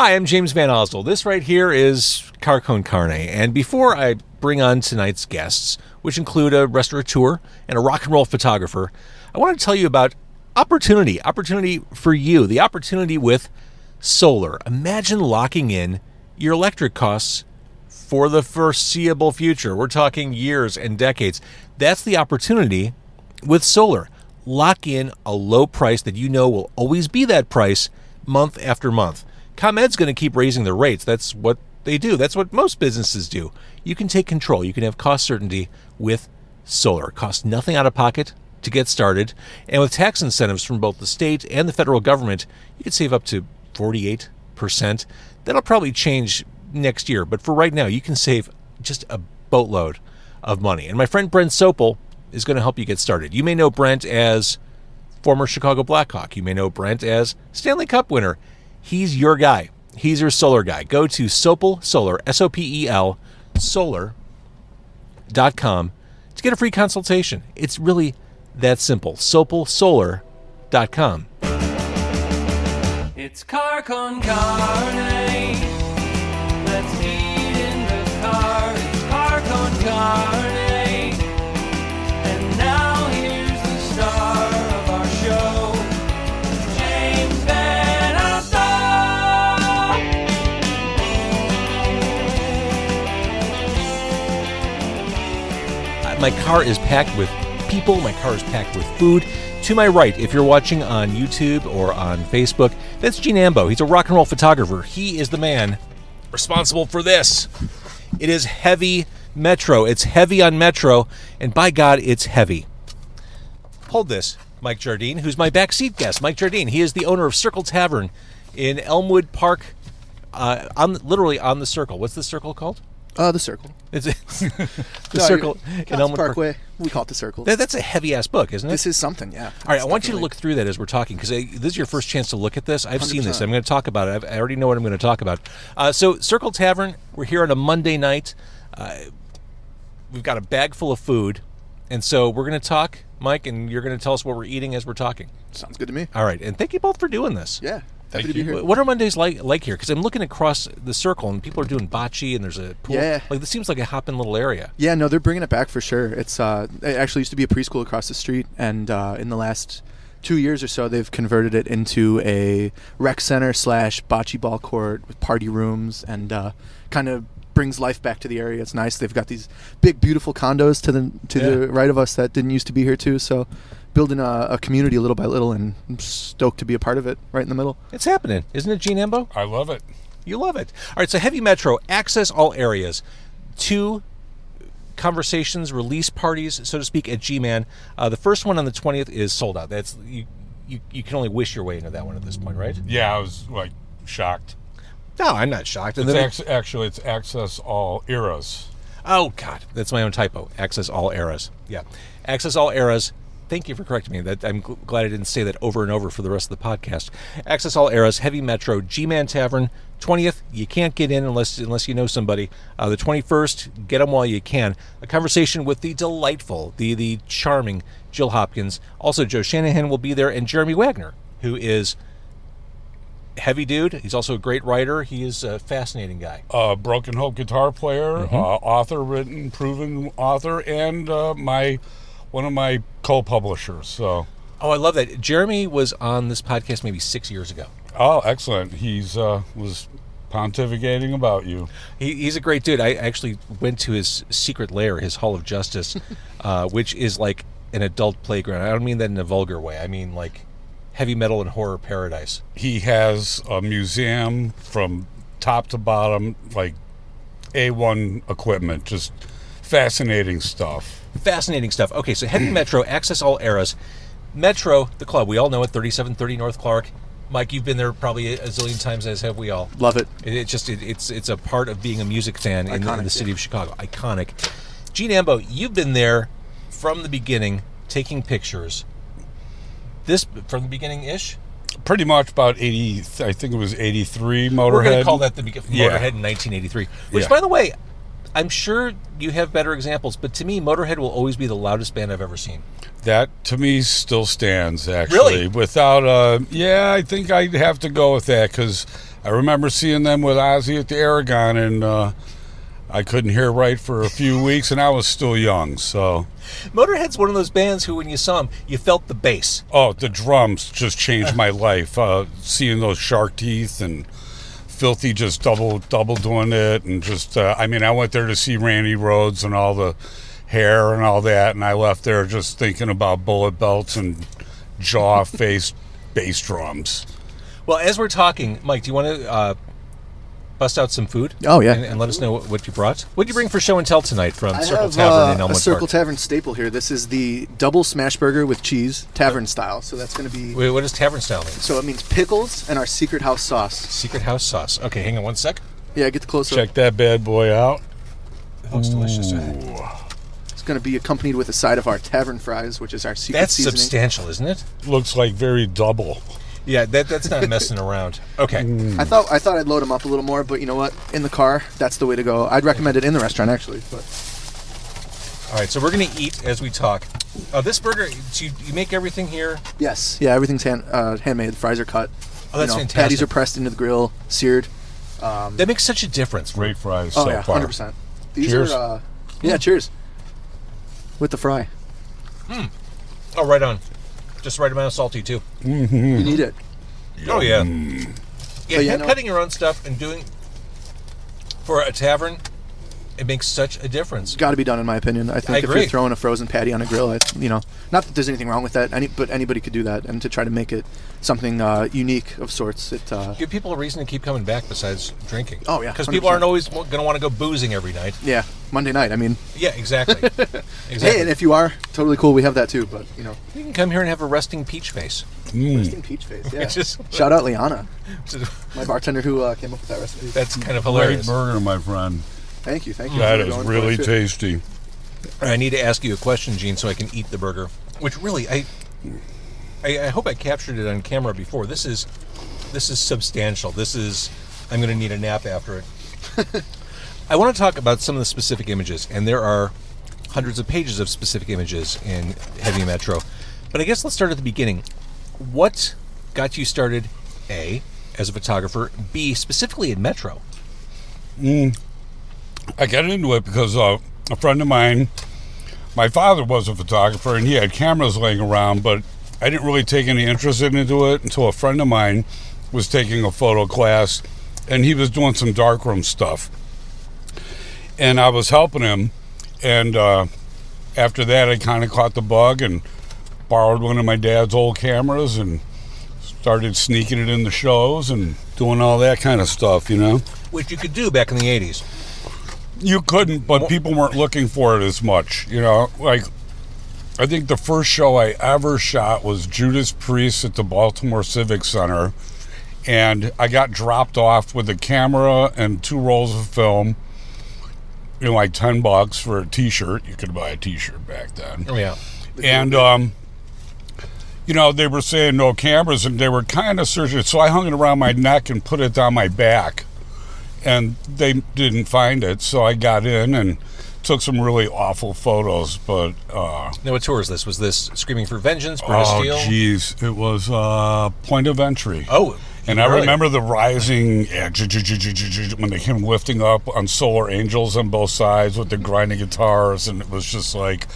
Hi, I'm James VanOsdol. This right here is Car Con Carne. And before I bring on tonight's guests, which include a restaurateur and a rock and roll photographer, I want to tell you about opportunity. Opportunity for you. The opportunity with solar. Imagine locking in your electric costs for the foreseeable future. We're talking years and decades. That's the opportunity with solar. Lock in a low price that you know will always be that price month after month. ComEd's going to keep raising their rates. That's what they do. That's what most businesses do. You can take control. You can have cost certainty with solar. It costs nothing out of pocket to get started. And with tax incentives from both the state and the federal government, you can save up to 48%. That'll probably change next year. But for right now, you can save just a boatload of money. And my friend Brent Sopel is going to help you get started. You may know Brent as former Chicago Blackhawk. You may know Brent as Stanley Cup winner. He's your guy. He's your solar guy. Go to Sopel Solar, S O P E L, solar.com to get a free consultation. It's really that simple. SopelSolar.com. It's car con carne. Let's eat in the car. It's car con carne. My car is packed with people. My car is packed with food. To my right, if you're watching on YouTube or on Facebook, that's Gene Ambo. He's a rock and roll photographer. He is the man responsible for this. It is heavy Metro. It's heavy on Metro, and by God, it's heavy. Hold this, Mike Jardine, who's my backseat guest. Mike Jardine. He is the owner of Circle Tavern in Elmwood Park, uh, on literally on the Circle. What's the Circle called? Uh, the circle. It's the No, Circle in Elmwood Park. Parkway. We call it the circle. That, that's a heavy ass book, isn't it? this is something, yeah. All right, I want you to look through that as we're talking because this is your first chance to look at this. I've seen this. I'm going to talk about it. I've, I already know what I'm going to talk about. Uh, so, Circle Tavern, we're here on a Monday night. Uh, we've got a bag full of food. And so, we're going to talk, Mike, and you're going to tell us what we're eating as we're talking. Sounds good to me. All right. And thank you both for doing this. Yeah. Thank Happy you. What are Mondays like like here? Because I'm looking across the circle and people are doing bocce and there's a pool. Yeah. Like this seems like a hopping little area. Yeah, no, they're bringing it back for sure. It's uh, it actually used to be a preschool across the street, and uh, in the last two years or so, they've converted it into a rec center slash bocce ball court with party rooms, and uh, kind of brings life back to the area. It's nice. They've got these big, beautiful condos to the to Yeah. the right of us that didn't used to be here too. So, building a, a community little by little, and I'm stoked to be a part of it. Right in the middle. It's happening, isn't it, Gene Ambo? I love it. You love it. All right, so Heavy Metro, access all areas. Two conversations, release parties, so to speak, at G-Man. Uh, the first one on the 20th is sold out. That's you, you, you can only wish your way into that one at this point, right? Yeah, I was like shocked. No, I'm not shocked. And It's then- act- actually it's access all eras. oh, God, that's my own typo. Access all eras. Yeah. Access all eras. Thank you for correcting me. That I'm gl- glad I didn't say that over and over for the rest of the podcast. Access all eras, Heavy Metro, G-Man Tavern, 20th. You can't get in unless unless you know somebody. Uh, the 21st, get them while you can. A conversation with the delightful, the the charming Jill Hopkins. Also, Joe Shanahan will be there, and Jeremy Wagner, who is heavy dude. He's also a great writer. He is a fascinating guy. Uh, Broken Hope guitar player, Mm-hmm. uh, author, written, proven author, and uh, my one of my co-publishers. So, Oh, I love that. Jeremy was on this podcast maybe six years ago. oh, excellent. He's uh, was pontificating about you. He, he's a great dude. I actually went to his secret lair, his Hall of Justice, uh, which is like an adult playground. I don't mean that in a vulgar way. I mean like heavy metal and horror paradise. He has a museum from top to bottom, like A1 equipment, just fascinating stuff. Fascinating stuff. Okay, so Heavy Metro, access all eras. Metro, the club, we all know it, 3730 North Clark. Mike, you've been there probably a zillion times, as have we all. Love it. It, it just it, it's it's a part of being a music fan in, the, in the city yeah. of Chicago. Iconic. Gene Ambo, you've been there from the beginning, taking pictures. This from the beginning ish. Pretty much about 80, I think it was 83 Motorhead. We're going to call that the be- Motorhead Yeah. in 1983. Which, Yeah. by the way, I'm sure you have better examples, but to me, Motorhead will always be the loudest band I've ever seen. That to me still stands actually. Really? Without uh yeah, I think I'd have to go with that I I remember seeing them with Ozzy at the Aragon, and uh, I couldn't hear right for a few weeks, and I was still young. So, Motorhead's one of those bands who, when you saw them, you felt the bass. oh, the drums just changed my life. Uh, seeing those shark teeth and Philthy just double double doing it, and just uh, I mean, I went there to see Randy Rhoads and all the hair and all that, and I left there just thinking about bullet belts and jaw faced bass drums. Well, as we're talking, Mike, do you want to uh, bust out some food? Oh, yeah. and, and let us know what, what you brought. What did you bring for show and tell tonight from I Circle have Tavern in uh, a Circle Park? Tavern staple here. This is the double smash burger with cheese, tavern style. So that's going to be. Wait, what does tavern style mean? So it means pickles and our secret house sauce. Secret house sauce. Okay, hang on one sec. Yeah, get the close up. Check that bad boy out. It looks delicious. It's going to be accompanied with a side of our tavern fries, which is our secret sauce. That's seasoning. substantial, isn't it? Looks like very double. Yeah, that, that's not messing around. Okay. I thought I thought I'd load them up a little more, but you know what? In the car, that's the way to go. I'd recommend it in the restaurant actually. But All right, so we're going to eat as we talk. Uh, this burger, so you, you make everything here. yes, yeah, everything's hand, uh, handmade. The fries are cut. Oh, that's you know, fantastic. Patties are pressed into the grill, seared. That makes such a difference. Great fries Oh so yeah, far. hundred percent. These Cheers. are uh, yeah, cheers. With the fry, Oh, right on. Just right amount of salty, too. you need it. Oh, yeah. Yeah, So, yeah, no- cutting your own stuff and doing for a tavern, it makes such a difference. Got to be done in my opinion. I think I if agree. you're throwing a frozen patty on a grill, I, you know, not that there's anything wrong with that. Any, but anybody could do that, and to try to make it something uh, unique of sorts. It uh, Give people a reason to keep coming back besides drinking. Oh, yeah, Because people aren't always going to want to go boozing every night. yeah, Monday night. I mean, Yeah, exactly. exactly. hey, and if you are totally cool, we have that too. But you know, you can come here and have a resting peach face. resting peach face. Yeah. It's just- Shout out Liana, That's my bartender who uh, came up with that recipe. That's kind of Great hilarious. burger, my friend. Thank you, thank you. That for is going for really it, tasty. I need to ask you a question, Gene, so I can eat the burger. Which really, I, I, I hope I captured it on camera before. This is, this is substantial. This is, I'm going to need a nap after it. I want to talk about some of the specific images, and there are hundreds of pages of specific images in Heavy Metro. But I guess let's start at the beginning. What got you started, A, as a photographer, B, specifically in Metro? I got into it because uh, a friend of mine, my father was a photographer and he had cameras laying around, but I didn't really take any interest into it until a friend of mine was taking a photo class and he was doing some darkroom stuff. And I was helping him. And uh, after that, I kind of caught the bug and borrowed one of my dad's old cameras and started sneaking it in the shows and doing all that kind of stuff, you know? Which you could do back in the 80s. You couldn't, but people weren't looking for it as much. You know, like I think the first show I ever shot was Judas Priest at the Baltimore Civic Center, and I got dropped off with a camera and two rolls of film. You know, like ten bucks for a T-shirt. You could buy a T-shirt back then Oh, yeah. and um, you know they were saying no cameras and they were kind of searching so i hung it around my neck and put it down my back and they didn't find it so i got in and took some really awful photos but uh, Now, what tour is this? Was this Screaming for Vengeance, of oh Steel? jeez it was uh, point of entry Oh, and I remember the rising when they came lifting up on Solar Angels on both sides with the grinding guitars, and it was just like,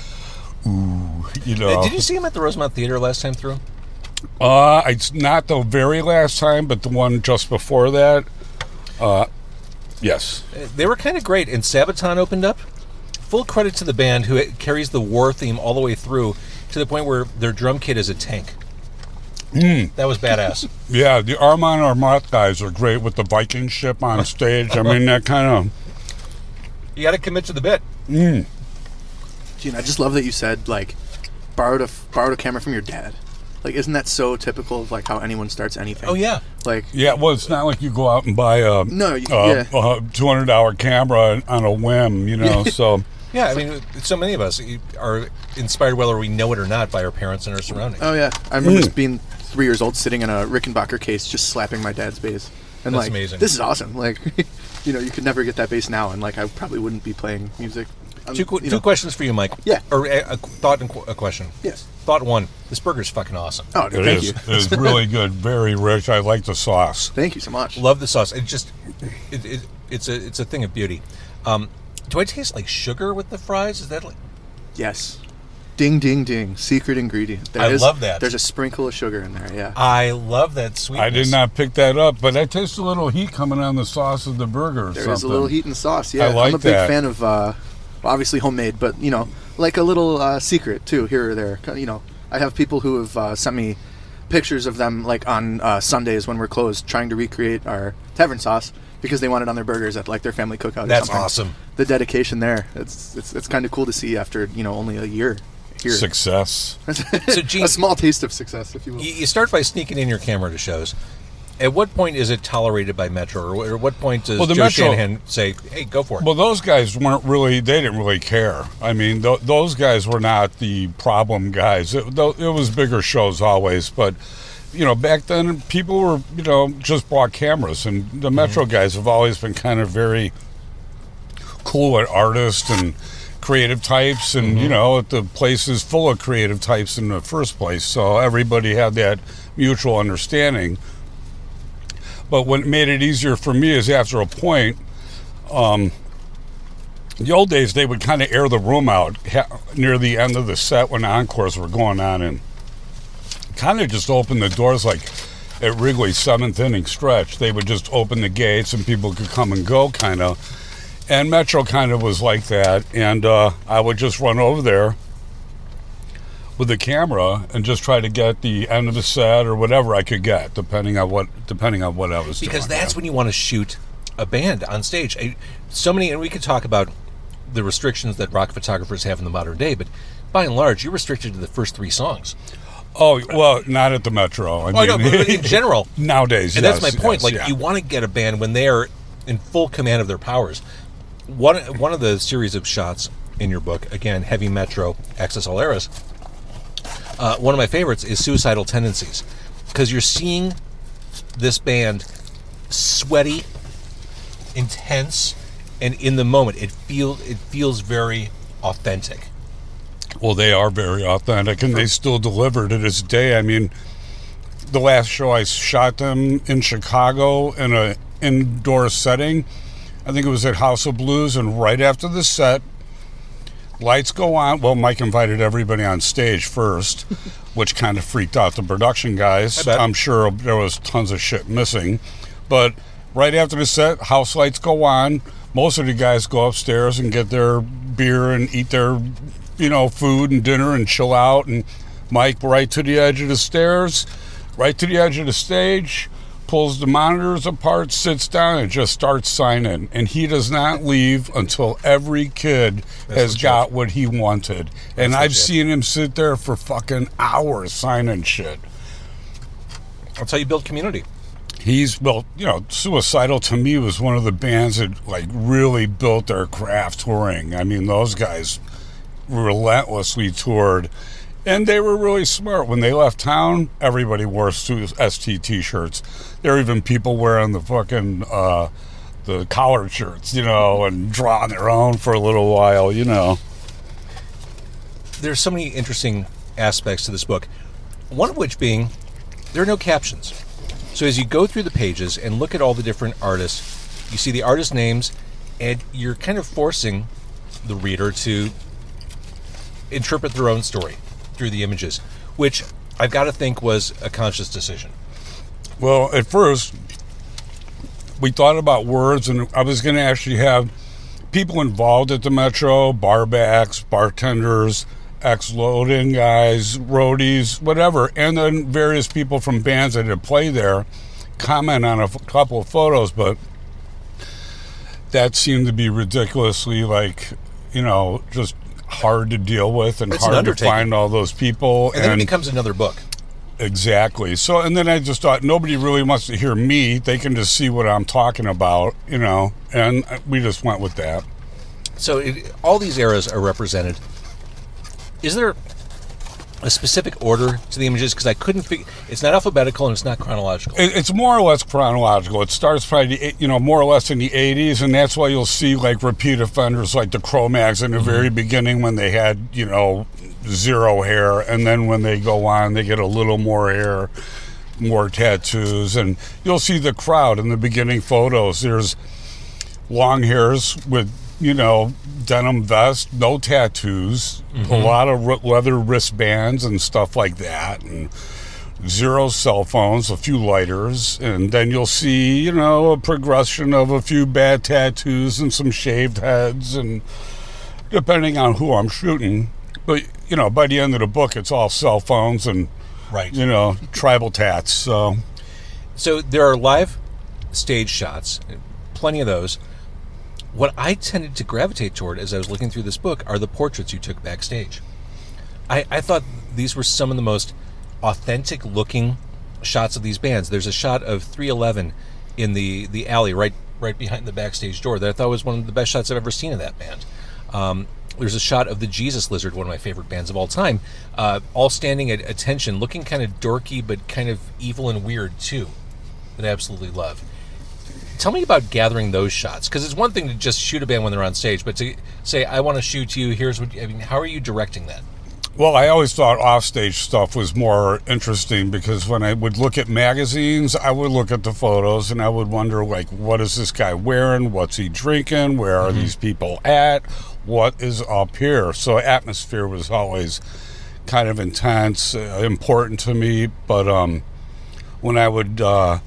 ooh, you know. Did you see him at the Rosemont Theater last time through? Uh, it's not the very last time, but the one just before that. Uh, yes. They were kind of great, and Sabaton opened up. Full credit to the band who carries the war theme all the way through to the point where their drum kit is a tank. Hmm. That was badass. Yeah, the Amon Amarth guys are great with the Viking ship on stage. I mean, that kind of. you got to commit to the bit. Hmm. Gene, I just love that you said like borrowed a borrowed a camera from your dad. Like, isn't that so typical of like how anyone starts anything? Oh yeah, Like, Yeah, well, it's not like you go out and buy a No, you- a, yeah. a two hundred dollar camera on a whim, you know. So yeah. I mean, so many of us eh, are inspired, whether we know it or not, by our parents and our surroundings. oh yeah, I remember hmm. just being three years old, sitting in a Rickenbacker case, just slapping my dad's bass, and That's like, amazing. this is awesome. Like, you know, you could never get that bass now, and like, I probably wouldn't be playing music. um, Two, qu- two know- questions for you, Mike. Yeah. Or a, a thought and qu- a question. Yes. Thought one. This burger's fucking awesome. Oh, dude, It thank is. you. It is really good, very rich. I like the sauce. Thank you so much. Love the sauce. It just, it, it, it's a it's a thing of beauty. Um, do I taste like sugar with the fries? Is that like? Yes. Ding, ding, ding. Secret ingredient. There I is- love that. There's a sprinkle of sugar in there. Yeah. I love that sweetness. I did not pick that up, but I taste a little heat coming on the sauce of the burger. Or There something. is a little heat in the sauce. Yeah. I like I'm a big that. fan of, uh, well, obviously homemade, but you know, like a little uh, secret too here or there. You know, I have people who have uh, sent me pictures of them like on uh, Sundays when we're closed, trying to recreate our tavern sauce because they want it on their burgers at like their family cookout. or That's something. awesome. The dedication there. It's it's it's kind of cool to see after you know only a year here. Success. So, Gene, a small taste of success, if you will. you, you start by sneaking in your camera to shows. At what point is it tolerated by Metro, or, or what point does Well, the Joe Metro- Shanahan say, "Hey, go for it"? Well, those guys weren't really, they didn't really care. I mean, th- those guys were not the problem guys. It, th- it was bigger shows always, but, you know, back then people were, you know, just bought cameras, and the Metro mm-hmm. guys have always been kind of very cool at artists and creative types, and, you mm-hmm. know, the place is full of creative types in the first place, so everybody had that mutual understanding. But what made it easier for me is after a point, um, the old days they would kind of air the room out ha- near the end of the set when encores were going on and kind of just open the doors like at Wrigley's seventh inning stretch. They would just open the gates and people could come and go kind of. And Metro kind of was like that. And uh, I would just run over there with the camera and just try to get the end of the set or whatever I could get, depending on what depending on what I was because doing. Because that's when you want to shoot a band on stage. I, so many, and we could talk about the restrictions that rock photographers have in the modern day, but by and large, you're restricted to the first three songs. Oh well, not at the Metro. I Oh, know, mean, but in general, nowadays, and yes, that's my point. yes, like, yeah. you want to get a band when they are in full command of their powers. One one of the series of shots in your book, again, Heavy Metro, Access All Eras. Uh, one of my favorites is Suicidal Tendencies, because you're seeing this band sweaty, intense, and in the moment, it feels it feels very authentic. Well, they are very authentic, and they still deliver to this day. I mean, the last show I shot them in Chicago in a indoor setting. I think it was at House of Blues, and right after the set, lights go on. Well, Mike invited everybody on stage first, which kind of freaked out the production guys. I'm sure there was tons of shit missing, but right after the set, house lights go on. Most of the guys go upstairs and get their beer and eat their, you know, food and dinner and chill out. And Mike right to the edge of the stairs, right to the edge of the stage, pulls the monitors apart, sits down, and just starts signing. And he does not leave until every kid has legit. got what he wanted. And That's I've legit. seen him sit there for fucking hours signing shit. That's how you build community. He's well, you know, Suicidal to me was one of the bands that like really built their craft touring. I mean, those guys relentlessly toured, and they were really smart. When they left town, everybody wore ST t-shirts. There were even people wearing the fucking uh, the collared shirts, you know, and drawing their own for a little while, you know. there's so many interesting aspects to this book. One of which being there are no captions. So as you go through the pages and look at all the different artists, you see the artist names, and you're kind of forcing the reader to interpret their own story through the images, which I've got to think was a conscious decision. Well, at first, we thought about words, and I was going to actually have people involved at the Metro, barbacks, bartenders, ex loading guys, roadies, whatever, and then various people from bands that had played there comment on a f- couple of photos, but that seemed to be ridiculously, like, you know, just hard to deal with and It's an hard to find all those people. And then it becomes another book. Exactly. So, and then I just thought nobody really wants to hear me. They can just see what I'm talking about, you know, and we just went with that. So it, all these eras are represented. Is there a specific order to the images because I couldn't figure. It's not alphabetical and it's not chronological. It, it's more or less chronological. It starts probably, you know, more or less in the 80s, and that's why you'll see like repeat offenders like the Cro-Mags in the mm-hmm. very beginning when they had, you know, zero hair, and then when they go on, they get a little more hair, more tattoos, and you'll see the crowd in the beginning photos. There's long hairs with, you know, denim vest, no tattoos, a mm-hmm. lot of leather wristbands and stuff like that, and zero cell phones, a few lighters, and then you'll see, you know, a progression of a few bad tattoos and some shaved heads, and depending on who I'm shooting. But, you know, by the end of the book, it's all cell phones and, Right. you know, tribal tats. So, So there are live stage shots, plenty of those. What I tended to gravitate toward as I was looking through this book are the portraits you took backstage. I, I thought these were some of the most authentic looking shots of these bands. There's a shot of 311 in the, the alley right right behind the backstage door that I thought was one of the best shots I've ever seen of that band. Um, there's a shot of the Jesus Lizard, one of my favorite bands of all time, uh, all standing at attention, looking kind of dorky but kind of evil and weird too, that I absolutely love. Tell me about gathering those shots because it's one thing to just shoot a band when they're on stage, but to say I want to shoot you. Here's what I mean. How are you directing that? well, I always thought offstage stuff was more interesting because when I would look at magazines, I would look at the photos and I would wonder, like, what is this guy wearing? What's he drinking? Where are these people at? What is up here? So, atmosphere was always kind of intense, uh, important to me. But um, when I would uh,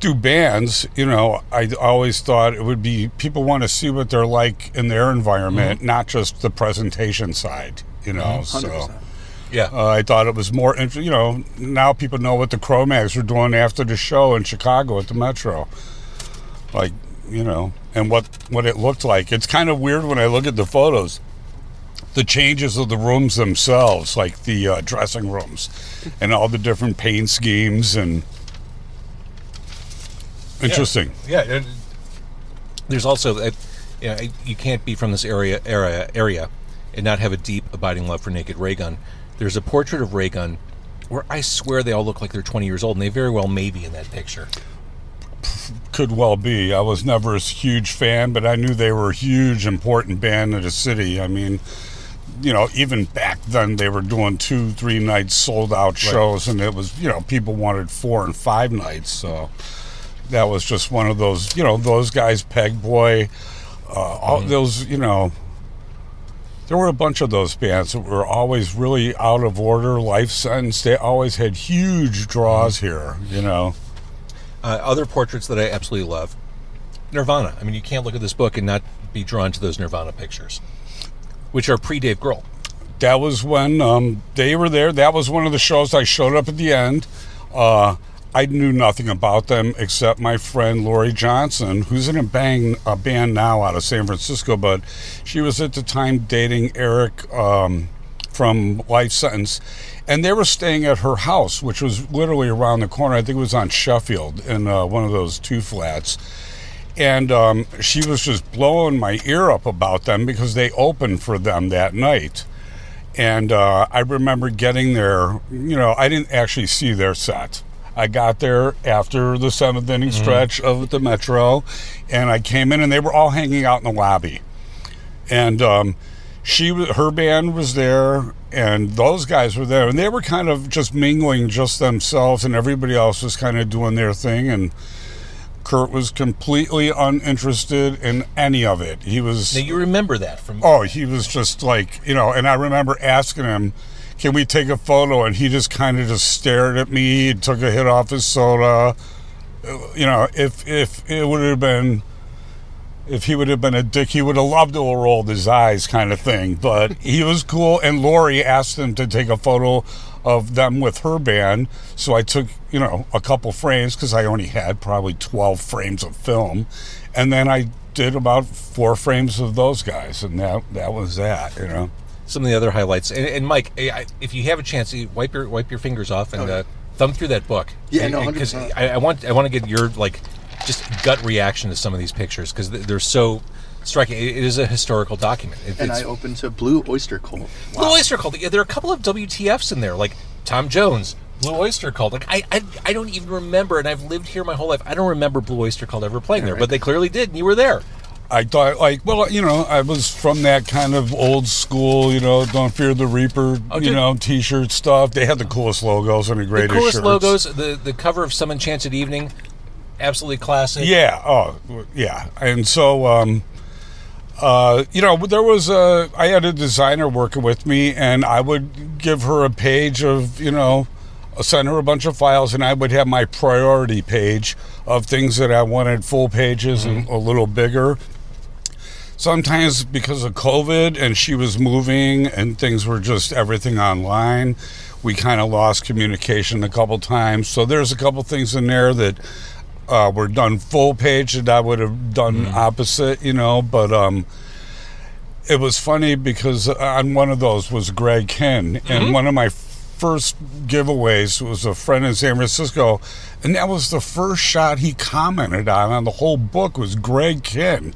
do bands, you know, I always thought it would be people want to see what they're like in their environment, not just the presentation side, you know. So 100%. Yeah, uh, I thought it was more, you know, now people know what the Cro-Mags were doing after the show in Chicago at the Metro. Like, you know, and what, what it looked like. It's kind of weird when I look at the photos. The changes of the rooms themselves, like the uh, dressing rooms, and all the different paint schemes, and interesting. Yeah, and there's also that you, know, you can't be from this area area area and not have a deep abiding love for Naked Raygun. There's a portrait of Raygun where I swear they all look like they're 20 years old, and they very well may be in that picture. Could well be. I was never a huge fan, but I knew they were a huge, important band in the city. I mean, you know, even back then they were doing two, three nights sold out shows, and it was, you know, people wanted four and five nights. So that was just one of those, you know, those guys, Pegboy, uh, all those, you know, there were a bunch of those bands that were always really out of order, life sentence. They always had huge draws here, you know. Uh, other portraits that I absolutely love Nirvana. I mean, you can't look at this book and not be drawn to those Nirvana pictures, which are pre Dave Grohl. that was when um, they were there. That was one of the shows I showed up at the end. Uh, I knew nothing about them except my friend Lori Johnson, who's in a, bang, a band now out of San Francisco, but she was at the time dating Eric um, from Life Sentence. And they were staying at her house, which was literally around the corner. I think it was on Sheffield in uh, one of those two flats and um, she was just blowing my ear up about them because they opened for them that night. And uh, I remember getting there. You know, I didn't actually see their set. I got there after the seventh inning stretch of the Metro, and I came in, and they were all hanging out in the lobby. And um, she, her band was there, and those guys were there, and they were kind of just mingling just themselves, and everybody else was kind of doing their thing, and. Kurt was completely uninterested in any of it. He was Now, you remember that from. oh, he was just like, you know, and I remember asking him, "Can we take a photo?" and he just kind of just stared at me, took a hit off his soda. You know, if if it would have been if he would have been a dick, he would have loved to have rolled his eyes, kind of thing. But he was cool. And Lori asked him to take a photo of them with her band. So I took, you know, a couple frames because I only had probably 12 frames of film. And then I did about four frames of those guys. And that, that was that, you know. Some of the other highlights. And, and Mike, I- if you have a chance, you wipe your wipe your fingers off and uh, thumb through that book. Oh, Yeah, And- no, and 'cause 100%. I, I want I want to get your like just gut reaction to some of these pictures because they're so striking. It is a historical document. It- And I opened to Blue Oyster Cult. Blue Oyster Cult. Yeah, there are a couple of WTFs in there, like Tom Jones, Blue Oyster Cult. Like I, I, I don't even remember, and I've lived here my whole life. I don't remember Blue Oyster Cult ever playing there, right. but they clearly did, and you were there. I thought, like, well, you know, I was from that kind of old school, you know, don't fear the reaper, Oh, you know, t-shirt stuff. They had the coolest logos and the greatest The coolest shirts. logos. The the cover of Some Enchanted Evening, absolutely classic. Yeah. Oh, yeah. And so, um, uh, you know, there was a. I had a designer working with me, and I would give her a page of, you know, send her a bunch of files, and I would have my priority page of things that I wanted full pages and a little bigger. Sometimes because of COVID and she was moving and things were just everything online, we kind of lost communication a couple times. So there's a couple things in there that uh, were done full page that I would have done opposite, you know. But um, it was funny because on one of those was Greg Kihn, and one of my first giveaways was a friend in San Francisco, and that was the first shot he commented on on the whole book was Greg Kihn,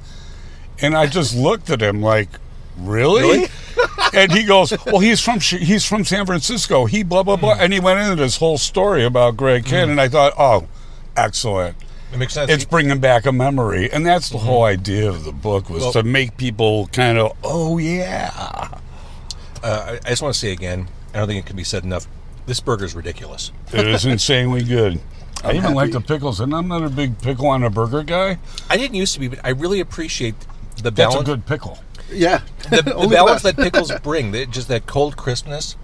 and I just looked at him like, really? Really? and he goes, "Well, he's from he's from San Francisco. He blah blah blah," hmm. and he went into this whole story about Greg hmm. Kihn, and I thought, "Oh, excellent." It makes sense. It's bringing back a memory, and that's the hmm. whole idea of the book was Well- to make people kind of, "Oh yeah." uh, I just want to say again. I don't think it can be said enough. This burger is ridiculous. It is insanely good. I even like the pickles, and I'm not a big pickle on a burger guy. I didn't used to be, but I really appreciate the That's balance. a good pickle. Yeah. the, the balance best. that pickles bring, the, just that cold crispness,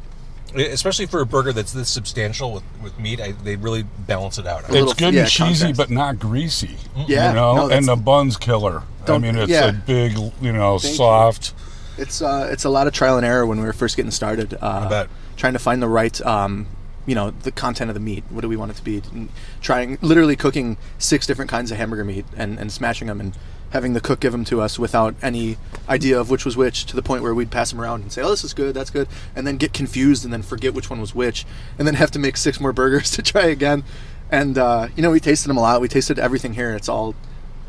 especially for a burger that's this substantial with, with meat, I, they really balance it out. A little- it's good yeah, and cheesy, context. but not greasy. Yeah, you know, no, and the bun's killer. I mean, it's yeah. a big, you know, Thank you. soft. It's uh, it's a lot of trial and error when we were first getting started. Uh, bet. Trying to find the right, um, you know, the content of the meat. What do we want it to be? And trying, literally cooking six different kinds of hamburger meat and, and smashing them and having the cook give them to us without any idea of which was which. To the point where we'd pass them around and say, "Oh, this is good, that's good," and then get confused and then forget which one was which, and then have to make six more burgers to try again. And uh, you know, we tasted them a lot. We tasted everything here. It's all,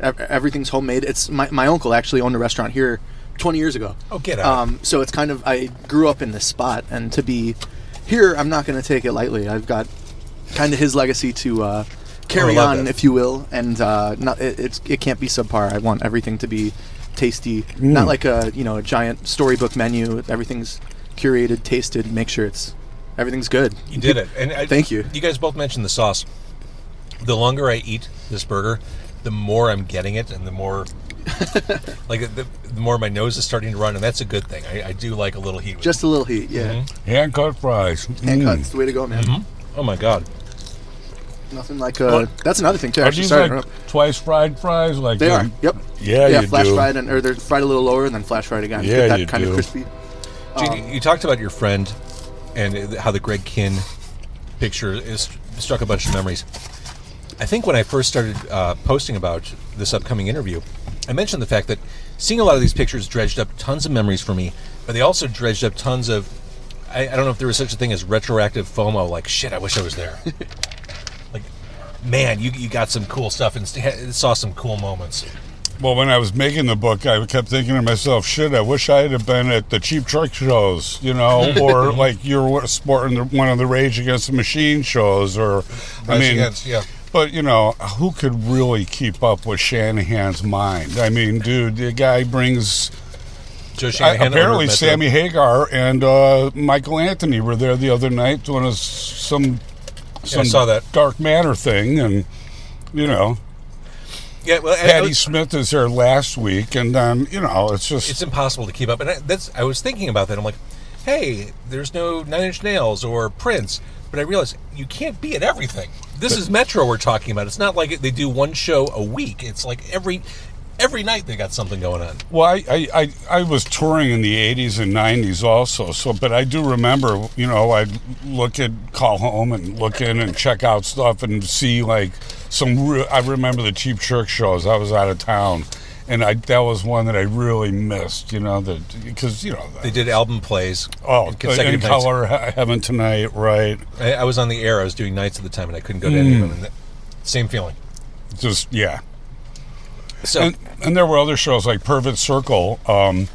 everything's homemade. It's my my uncle actually owned a restaurant here. 20 years ago. Oh, get out. Um, so it's kind of I grew up in this spot, and to be here, I'm not going to take it lightly. I've got kind of his legacy to uh, carry Oh, on, that. if you will, and uh, not it, it's it can't be subpar. I want everything to be tasty, not like a you know a giant storybook menu. Everything's curated, tasted. Make sure it's everything's good. You did it. And I, Thank you. You guys both mentioned the sauce. The longer I eat this burger, the more I'm getting it, and the more. like the, the more my nose is starting to run, and that's a good thing. I, I do like a little heat. Just a little heat, yeah. Mm-hmm. Hand cut fries. Hand Mm. cuts, the way to go, man. Oh my god! Nothing like uh, that's another thing too. Are Actually, these sorry, like interrupt. twice fried fries? Like they the- are. Yep. Yeah, yeah, you flash do. fried and or they're fried a little lower and then flash fried again. Yeah, Get that you kind do. of crispy. Gene, you talked about your friend and how the Greg Kihn picture is struck a bunch of memories. I think when I first started uh, posting about this upcoming interview, I mentioned the fact that seeing a lot of these pictures dredged up tons of memories for me, but they also dredged up tons of. I, I don't know if there was such a thing as retroactive FOMO. Like shit, I wish I was there. man, you you got some cool stuff and saw some cool moments. Well, when I was making the book, I kept thinking to myself, "Shit, I wish I had been at the Cheap Trick shows, you know, or like you're sporting the, one of the Rage Against the Machine shows, or I mean, Against, yeah. But you know, who could really keep up with Shanahan's mind? I mean, dude, the guy brings. Joe I, apparently. Sammy Hagar and uh, Michael Anthony were there the other night doing a, s- some some saw that. Dark Matter thing, and you know, Yeah, well, I- I Patti was- Smith is there last week, and then you know, it's just it's impossible to keep up. And I, that's I was thinking about that. I'm like, hey, there's no Nine Inch Nails or Prince, but I realized you can't be at everything. This is Metro we're talking about. It's not like they do one show a week. It's like every every night they got something going on. Well, I, I, I, I was touring in the 80s and 90s also, so, but I do remember, you know, I'd look at, call home and look in and check out stuff and see like some, real, I remember the Cheap Trick shows. I was out of town. And I, that was one that I really missed, you know, that because you know, They did album plays. oh, in consecutive in nights. color, heaven tonight, right? I, I was on the air. I was doing nights at the time, and I couldn't go to any mm. of them. Same feeling. Just yeah, So and, and there were other shows like Perfect Circle. Um,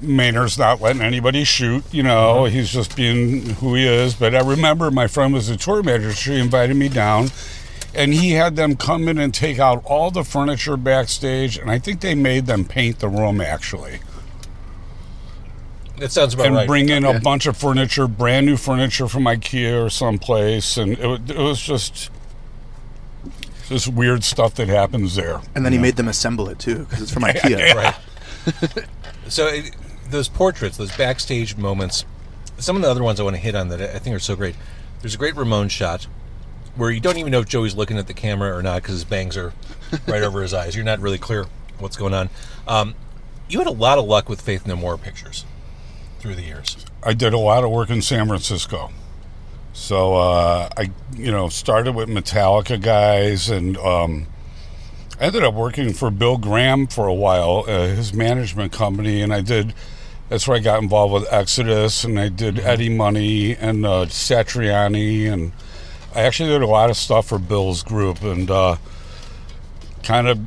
Maynard's not letting anybody shoot. You know, he's just being who he is. But I remember my friend was a tour manager. She invited me down, and he had them come in and take out all the furniture backstage. And I think they made them paint the room actually, that sounds about and right. bring in Okay. a bunch of furniture, brand new furniture from IKEA or someplace. And it, it was just this weird stuff that happens there. And then he made them assemble it too, because it's from IKEA. right. so it, those portraits, those backstage moments, some of the other ones I want to hit on that I think are so great. There's a great Ramone shot where you don't even know if Joey's looking at the camera or not because his bangs are right over his eyes. You're not really clear what's going on. Um, you had a lot of luck with Faith No More pictures through the years. I did a lot of work in San Francisco. So uh, I, you know, started with Metallica guys, and um, ended up working for Bill Graham for a while, uh, his management company, and I did. That's where I got involved with Exodus, and I did Eddie Money and uh, Satriani, and I actually did a lot of stuff for Bill's group, and uh, kind of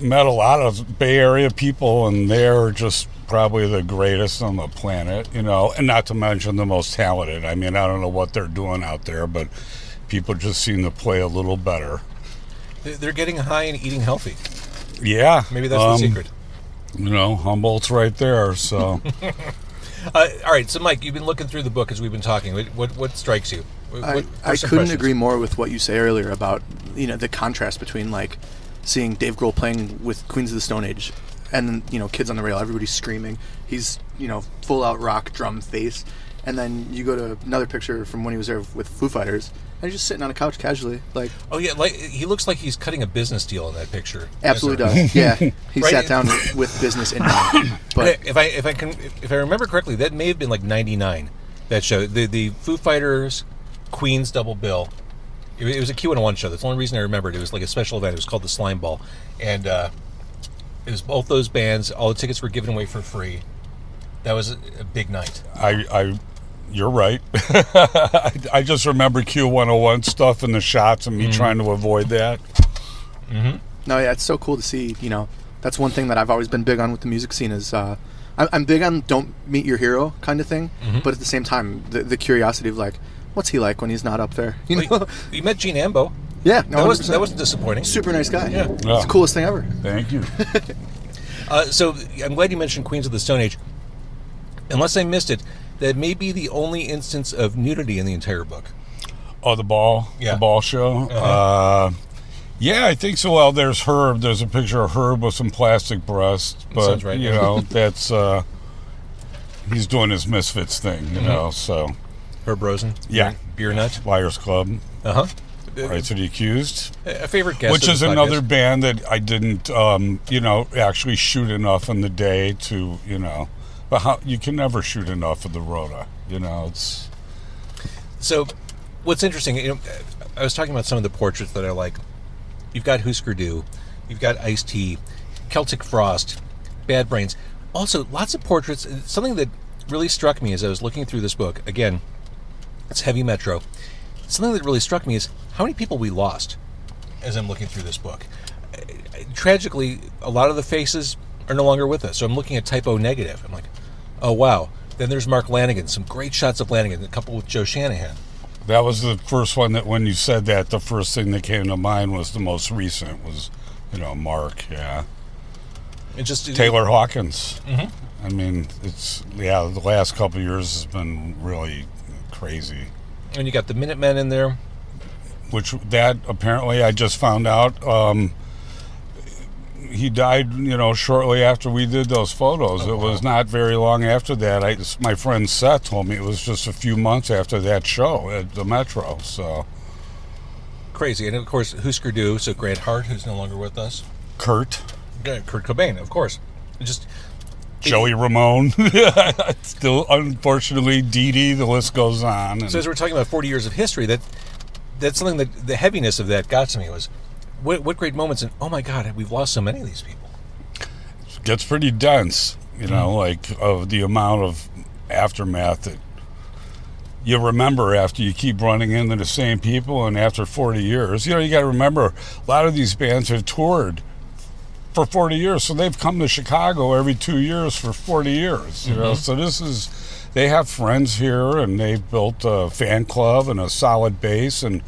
met a lot of Bay Area people, and they're just probably the greatest on the planet, you know, and not to mention the most talented. I mean, I don't know what they're doing out there, but people just seem to play a little better. They- They're getting high and eating healthy. Yeah, Maybe that's um, the secret. You know, Humboldt's right there, so Uh, all right, so Mike, you've been looking through the book as we've been talking. What what, what strikes you? What, I, what I couldn't agree more with what you say earlier about you know the contrast between like seeing Dave Grohl playing with Queens of the Stone Age and then you know Kids on the Rail, everybody's screaming. He's you know full out rock drum face, and then you go to another picture from when he was there with Foo Fighters, and he's just sitting on a couch casually, like Oh yeah, like he looks like he's cutting a business deal in that picture. absolutely does. Yeah, he Right. sat down with business in mind. But if I if I can if I remember correctly, that may have been like '99. That show, the the Foo Fighters, Queens double bill. It, was a Q and one show. That's the only reason I remembered. It was like a special event. It was called the Slime Ball, and uh, it was both those bands. All the tickets were given away for free. That was a, a big night. I, I, you're right. I, I just remember Q101 stuff and the shots and me mm. trying to avoid that. Mm-hmm. No, yeah, it's so cool to see. You know, that's one thing that I've always been big on with the music scene is uh, I'm, I'm big on don't meet your hero kind of thing, mm-hmm. but at the same time, the, the curiosity of like, what's he like when he's not up there? You know? Well, you met Gene Ambo. Yeah, That was 100%. that wasn't disappointing. super nice guy. Yeah. it's Yeah. the coolest thing ever. Thank you. Uh, so I'm glad you mentioned Queens of the Stone Age. Unless I missed it, that may be the only instance of nudity in the entire book. Oh, the ball, Yeah. the ball show. uh yeah, I think so. Well, there's Herb. There's a picture of Herb with some plastic breasts, but right. you know that's uh he's doing his misfits thing, Mm-hmm. you know. So Herb Rosen. Yeah. Beer nut. Liars Club, Uh huh. Rights of the Accused, A favorite guest. which is another podcast. band that I didn't, um, you know, actually shoot enough in the day to, you know, but how you can never shoot enough of the Rhoda, you know. It's So, what's interesting, you know, I was talking about some of the portraits that I like. You've got Husker Du, you've got Ice T, Celtic Frost, Bad Brains. Also, lots of portraits. Something that really struck me as I was looking through this book. Again, it's heavy metro. Something that really struck me is how many people we lost as I'm looking through this book. Tragically, a lot of the faces are no longer with us. So I'm looking at Type O Negative. I'm like, oh wow. Then there's Mark Lanegan. Some great shots of Lanegan. A couple with Joe Shanahan. that was the first one that when you said that, the first thing that came to mind was the most recent was, you know, Mark, yeah. It just Taylor Hawkins. Mm-hmm. I mean, it's yeah. The last couple of years has been really crazy. And you got the Minutemen in there. Which that apparently I just found out. Um, he died, you know, shortly after we did those photos. it was not very long after that. I, my friend Seth told me it was just a few months after that show at the Metro. So Crazy, and of course Husker Du. So Grant Hart, who's no longer with us. Kurt, Yeah, Kurt Cobain, of course. Just Joey Ramone, still unfortunately Dee Dee. The list goes on. And so as we're talking about 40 years of history, that that's something that the heaviness of that got to me was what, what great moments and oh my god, we've lost so many of these people. gets pretty dense, you know, Mm-hmm. like of the amount of aftermath that you remember after you keep running into the same people and after 40 years. You know, you got to remember a lot of these bands have toured for 40 years. So they've come to Chicago every two years for 40 years, you know. So this is, they have friends here and they've built a fan club and a solid base and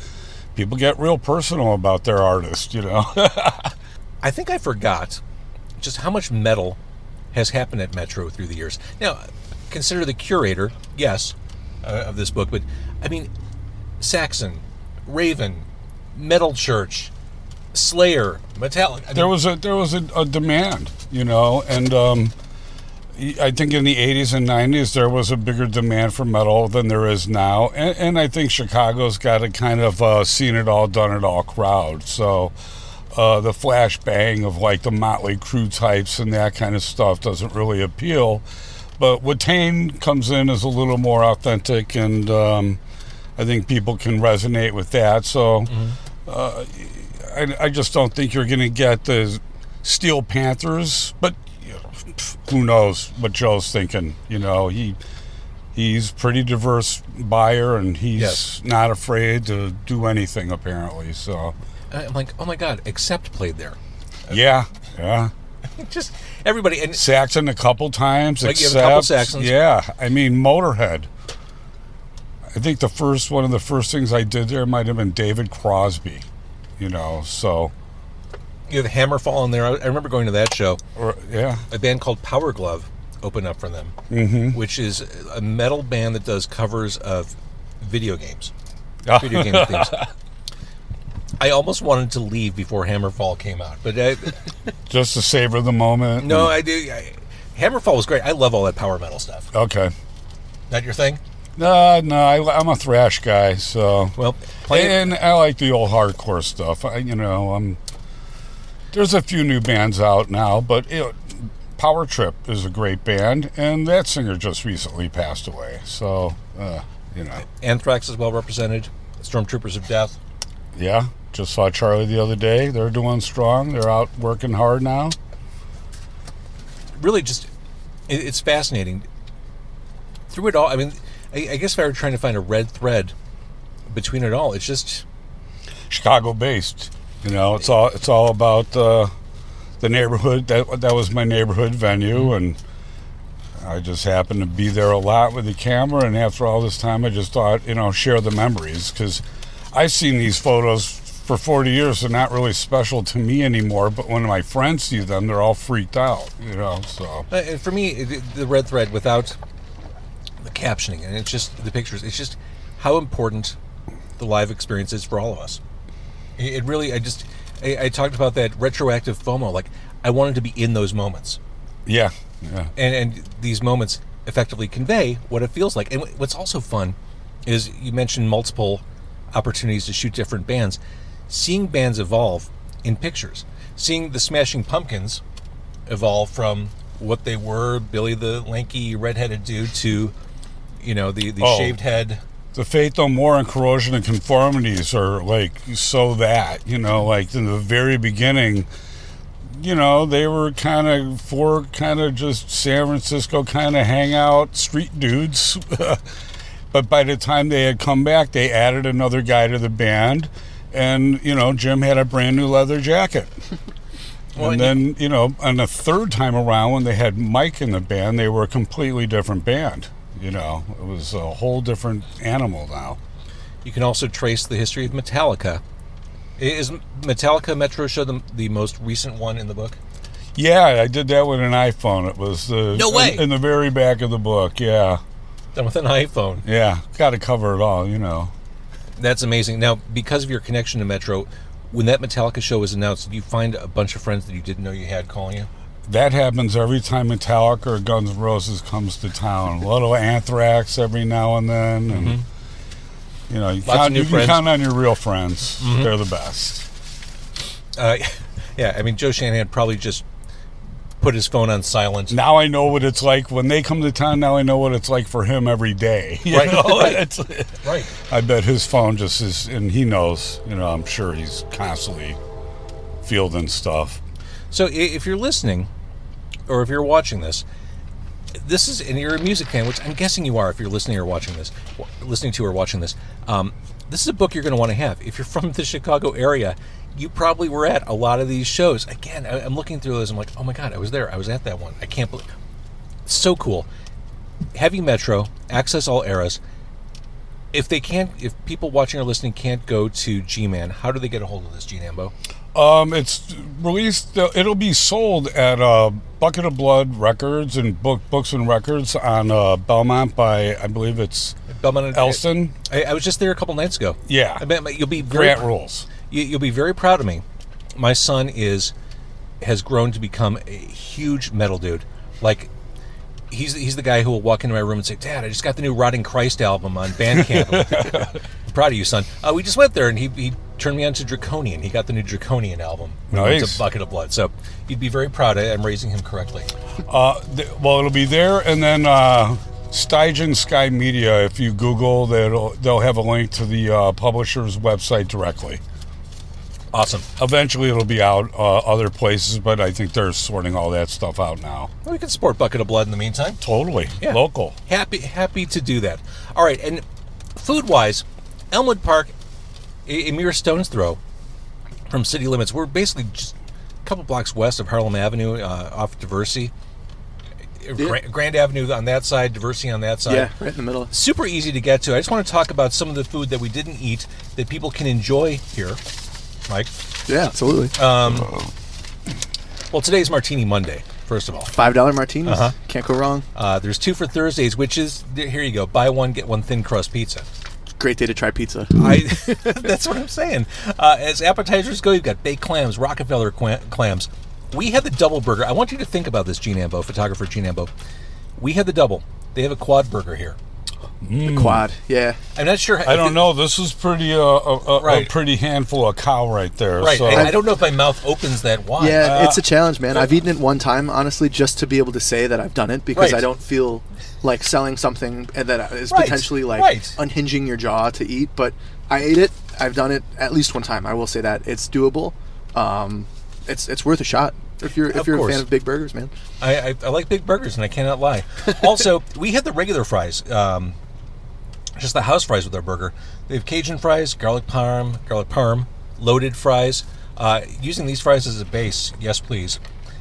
people get real personal about their artist, you know. I think I forgot just how much metal has happened at Metro through the years. Now, consider the curator, yes, uh, of this book, but I mean, Saxon, Raven, Metal Church, Slayer, Metallica. There was a there was a, a demand, you know, and um, I think in the '80s and '90s there was a bigger demand for metal than there is now, and, and I think Chicago's got a kind of uh, seen it all, done it all crowd. So uh, the flash bang of like the Motley Crue types and that kind of stuff doesn't really appeal. But Watain comes in as a little more authentic, and um, I think people can resonate with that. So. Uh, I, I just don't think you're going to get the Steel Panthers, but you know, who knows what Joe's thinking? You know, he he's pretty diverse buyer, and he's Yes. not afraid to do anything apparently. So, I'm like, oh my God, Accept played there. yeah, yeah. just everybody, and Saxon a couple times. Like, you have a couple except- Saxons. Yeah, I mean Motorhead. I think the first one of the first things I did there might have been David Crosby. You know, so you have Hammerfall in there. I, I remember going to that show. or, yeah. A band called Power Glove opened up for them, mm-hmm. which is a metal band that does covers of video games, video game themes. I almost wanted to leave before Hammerfall came out, but I, just to savor the moment. no, I do. I, Hammerfall was great. I love all that power metal stuff. Okay. Not your thing? No, no, I, I'm a thrash guy, so. Well, play and I like the old hardcore stuff. I, you know, um, there's a few new bands out now, but know, Power Trip is a great band, and that singer just recently passed away. So, uh, you know, Anthrax is well represented. Stormtroopers of Death. yeah. Just saw Charlie the other day. They're doing strong. They're out working hard now. really just it, it's fascinating through it all i mean I, I guess if i were trying to find a red thread between it all it's just Chicago based. You know, it's all it's all about uh, the neighborhood. That that was my neighborhood venue, and I just happened to be there a lot with the camera. And after all this time, I just thought, you know, share the memories because I've seen these photos for 40 years. They're not really special to me anymore. But when my friends see them, they're all freaked out. You know, so uh, and for me the red thread without the captioning and it's just the pictures it's just how important the live experience is for all of us it, really i just I, I talked about that retroactive fomo like i wanted to be in those moments yeah, yeah. and and these moments effectively convey what it feels like. And what's also fun is you mentioned multiple opportunities to shoot different bands, seeing bands evolve in pictures, seeing the Smashing Pumpkins evolve from what they were, Billy the lanky redheaded dude, to you know the the Oh. shaved head. the Faith No More and Corrosion and Conformities are like so that, you know, like in the very beginning, you know, they were kind of four kind of just San Francisco kind of hangout street dudes. but by the time they had come back, they added another guy to the band. And, you know, Jim had a brand new leather jacket. Well, and and then, you know, on the third time around when they had Mike in the band, they were a completely different band. You know, it was a whole different animal now. You can also trace the history of Metallica. Is Metallica Metro Show the, the most recent one in the book? Yeah, I did that with an iPhone. It was the No way. in, in the very back of the book. Yeah, Done with an iPhone. yeah, got to cover it all. You know. That's amazing. Now, because of your connection to Metro, when that Metallica show was announced, did you find a bunch of friends that you didn't know you had calling you? That happens every time Metallica or Guns N' Roses comes to town. A little Anthrax every now and then, and you know, you, Mm-hmm. Count, you can. Mm-hmm. count on your real friends. They're the best. Uh, yeah, I mean, Joe Shanahan probably just put his phone on silent. Now I know what it's like when they come to town. Now I know what it's like for him every day. Right, know? right. Right. I bet his phone just is, and he knows. You know, I'm sure he's constantly fielding stuff. So if you're listening, or if you're watching this, this is, and you're a music fan, which I'm guessing you are if you're listening or watching this, listening to or watching this. Um, this is a book you're going to want to have. If you're from the Chicago area, you probably were at a lot of these shows. Again, I, I'm looking through those. I'm like, oh my god, I was there. I was at that one. I can't believe. So cool. Heavy Metro, access all eras. If they can't, if people watching or listening can't go to G-Man, how do they get a hold of this, Gene Ambo? Um, it's released. It'll be sold at uh, Bucket of Blood Records and Book Books and Records on uh, Belmont by I believe it's Belmont and Elston. I, I was just there a couple nights ago. Yeah. I bet you'll be very Grant rules. you, you'll be very proud of me. My son is has grown to become a huge metal dude. Like he's he's the guy who will walk into my room and say, "Dad, I just got the new Rotting Christ album on Bandcamp." I'm proud of you, son. Uh, we just went there and he, he turned me on to Draconian. He got the new Draconian album. We went Nice. Bucket of Blood. So you'd be very proud. I- I'm raising him correctly. Uh, th- well, it'll be there, and then uh, Stygian Sky Media. If you Google, they'll they'll have a link to the uh, publisher's website directly. Awesome. Eventually, it'll be out uh, other places, but I think they're sorting all that stuff out now. Well, we can support Bucket of Blood in the meantime. Totally Yeah. local. Happy happy to do that. All right, and food wise, Elmwood Park, a, a mere stone's throw from city limits. We're basically just a couple blocks west of Harlem Avenue, uh, off Diversey. Grand, Grand Avenue on that side, Diversey on that side. Yeah, right in the middle. Super easy to get to. I just want to talk about some of the food that we didn't eat that people can enjoy here. Mike, Yeah, absolutely. well, today's Martini Monday. First of all, Five dollar martinis. Uh-huh. Can't go wrong. uh, there's two for Thursdays, which is here you go. Buy one get one thin crust pizza. Great day to try pizza. I that's what I'm saying. Uh, as appetizers go, you've got baked clams, Rockefeller clams. We had the double burger. I want you to think about this, Gene Ambo, photographer Gene Ambo. We had the double. They have a quad burger here. The quad. Yeah. I'm not sure. I don't know. This is pretty uh, a, a, Right. a pretty handful of cow right there. Right. So I, I don't know if my mouth opens that wide. Yeah, Uh, it's a challenge, man. I've eaten it one time, honestly, just to be able to say that I've done it because Right. I don't feel like selling something that is Right, potentially like right. unhinging your jaw to eat. But I ate it. I've done it at least one time. I will say that it's doable. Um, it's it's worth a shot if you're if Of you're course. a fan of big burgers, man. I, I, I like big burgers, and I cannot lie. also, we had the regular fries, um, just the house fries with our burger. They have Cajun fries, garlic parm, garlic parm, loaded fries. Uh, using these fries as a base, yes, please.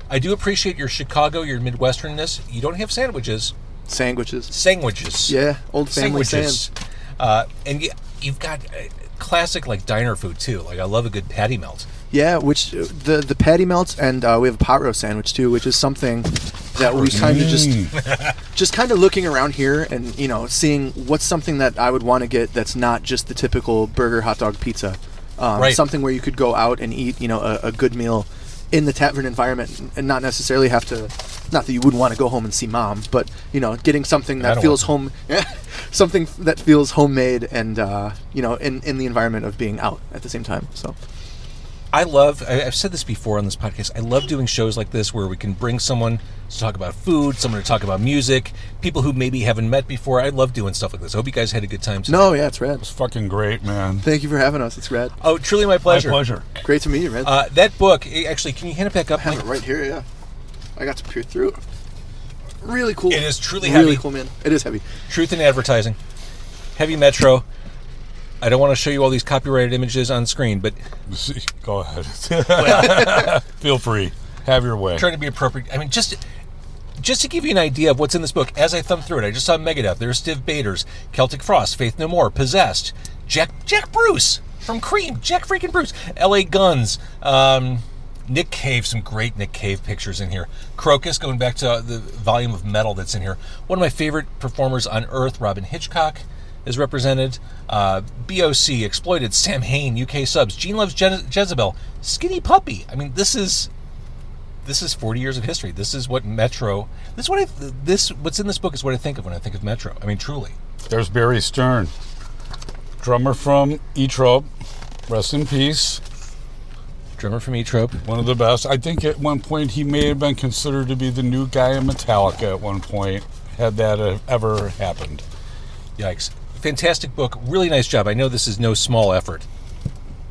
I do appreciate your Chicago, your Midwesternness. You don't have sandwiches, Sandwiches. sandwiches. Yeah, old family sandwiches. Uh, and you, you've got uh, classic like diner food too. Like I love a good patty melt. Yeah, which uh, the the patty melts, and uh, we have a pot roast sandwich too, which is something that we kind of just just kind of looking around here and you know seeing what's something that I would want to get that's not just the typical burger, hot dog, pizza. Um, Right. Something where you could go out and eat, you know, a, a good meal in the tavern environment and not necessarily have to. Not that you wouldn't want to go home and see mom, but you know, getting something that feels home, something that feels homemade and uh, you know, in in the environment of being out at the same time. So. I love, I- I've said this before on this podcast, I love doing shows like this where we can bring someone to talk about food, someone to talk about music, people who maybe haven't met before. I love doing stuff like this. I hope you guys had a good time today. No, yeah, it's rad. it's fucking great, man. Thank you for having us. It's rad. Oh, truly my pleasure. My pleasure. pleasure. Great to meet you, man. Uh, that book, eh, actually, can you hand it back up? I have Mike? it right here. Yeah, I got to peer through. it. Really cool. It is truly really heavy. cool, man. It is heavy. Truth in Advertising. Heavy Metro. I don't want to show you all these copyrighted images on screen, but Go ahead. Feel free. Have your way. trying to be appropriate. I mean, just just to give you an idea of what's in this book, as I thumb through it, I just saw Megadeth. There's Stiv Bators, Celtic Frost, Faith No More, Possessed, Jack Jack Bruce from Cream, Jack freaking Bruce, L.A. Guns, um, Nick Cave, some great Nick Cave pictures in here. Krokus, going back to the volume of metal that's in here. One of my favorite performers on Earth, Robyn Hitchcock. Is represented. Uh, BOC, Exploited, Samhain, UK subs, Gene Loves Je- Jezebel, Skinny Puppy. I mean, this is this is 40 years of history. This is what Metro. This is what I. This what's in this book is what I think of when I think of Metro. I mean, truly. There's Barry Stern, drummer from Zoetrope. Rest in peace. Drummer from Zoetrope. One of the best. I think at one point he may have been considered to be the new guy in Metallica at one point, had that uh, ever happened. Yikes! Fantastic book. Really nice job. I know this is no small effort.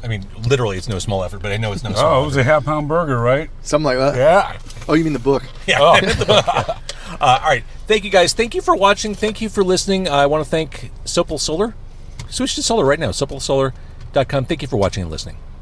I mean, literally, it's no small effort, but I know it's no Oh, it small. was a half pound burger, right? Something like that. Yeah. Oh, you mean the book? Yeah. Oh. Uh, all right. Thank you guys. Thank you for watching. Thank you for listening. I want to thank Sopal Solar. Switch to solar right now. SopalSolar.com. Thank you for watching and listening.